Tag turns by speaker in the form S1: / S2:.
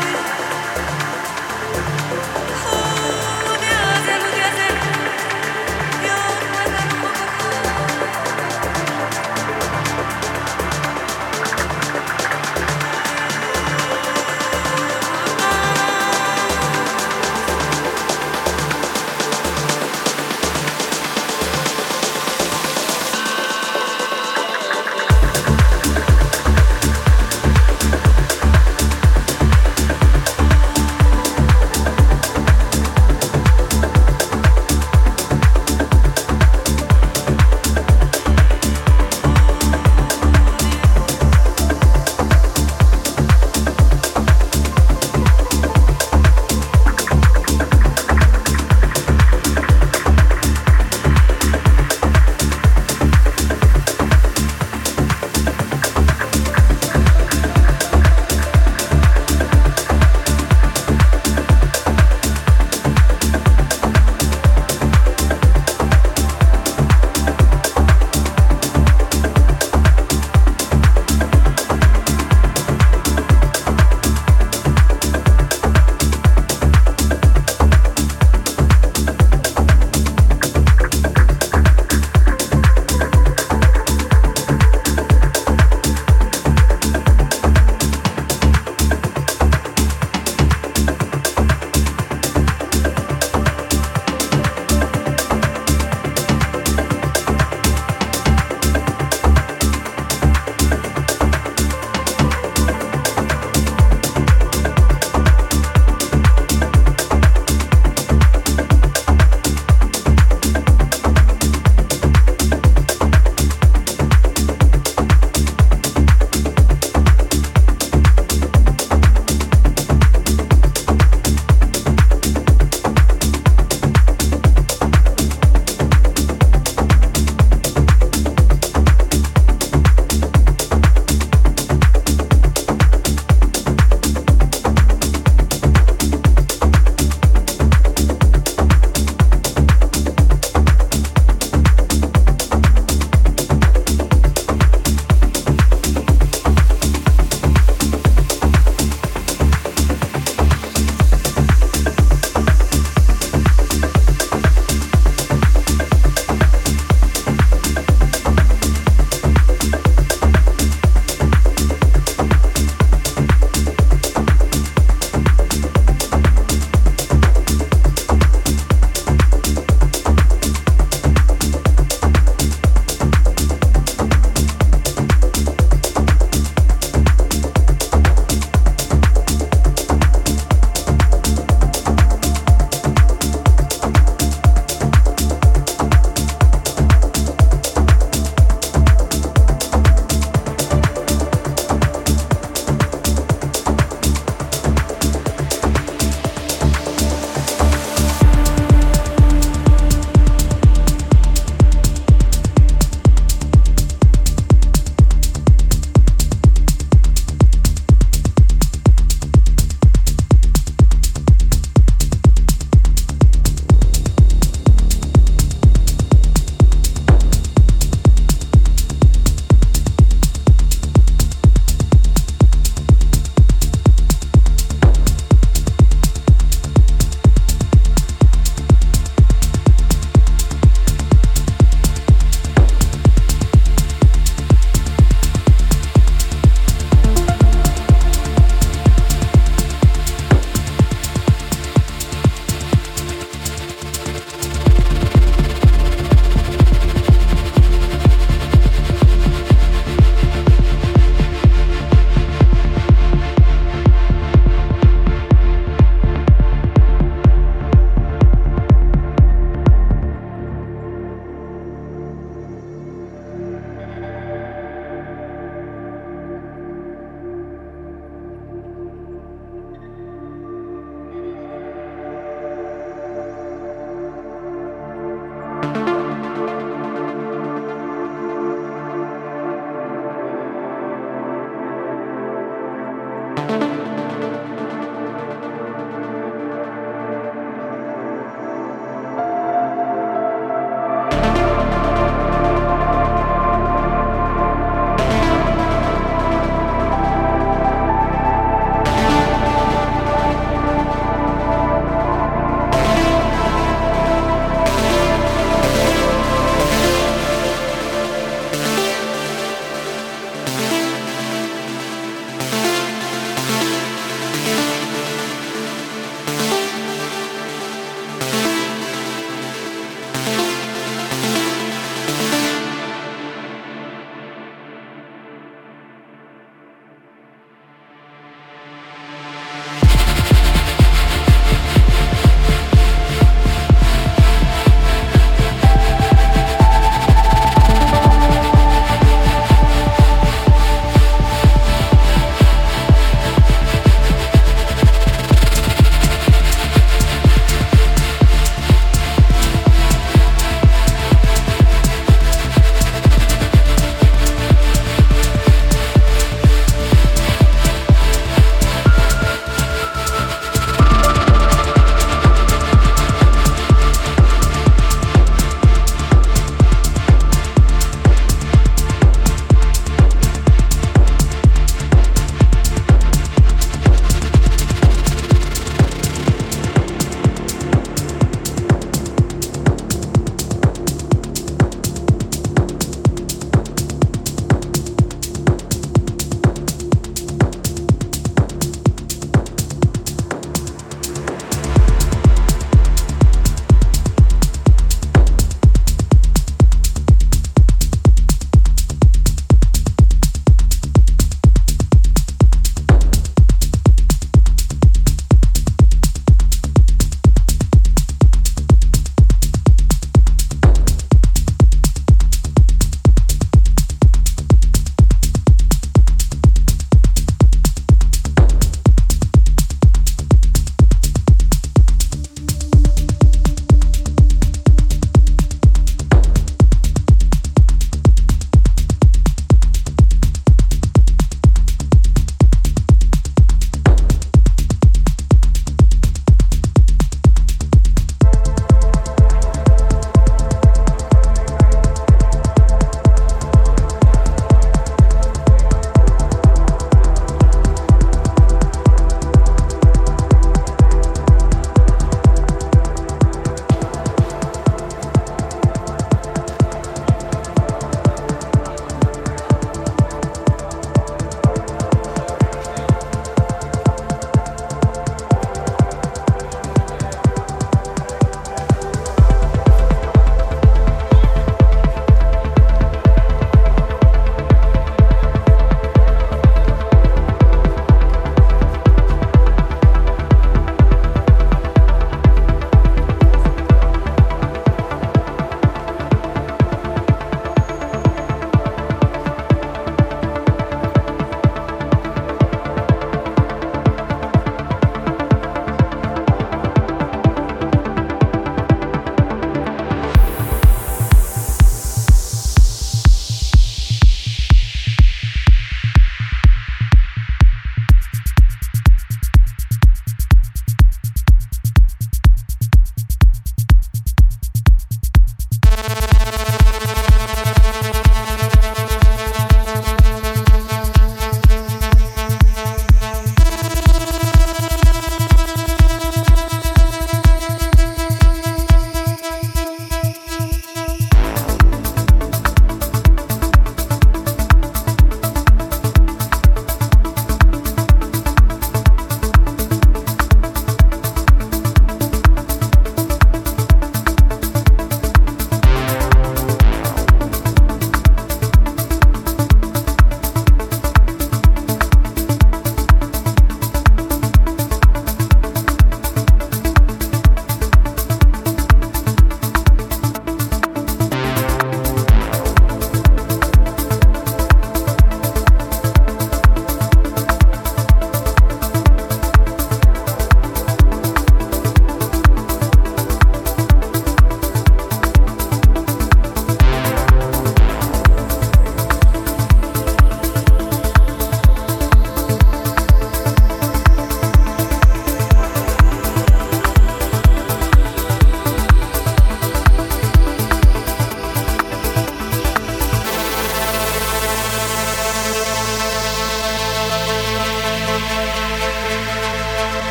S1: Bye.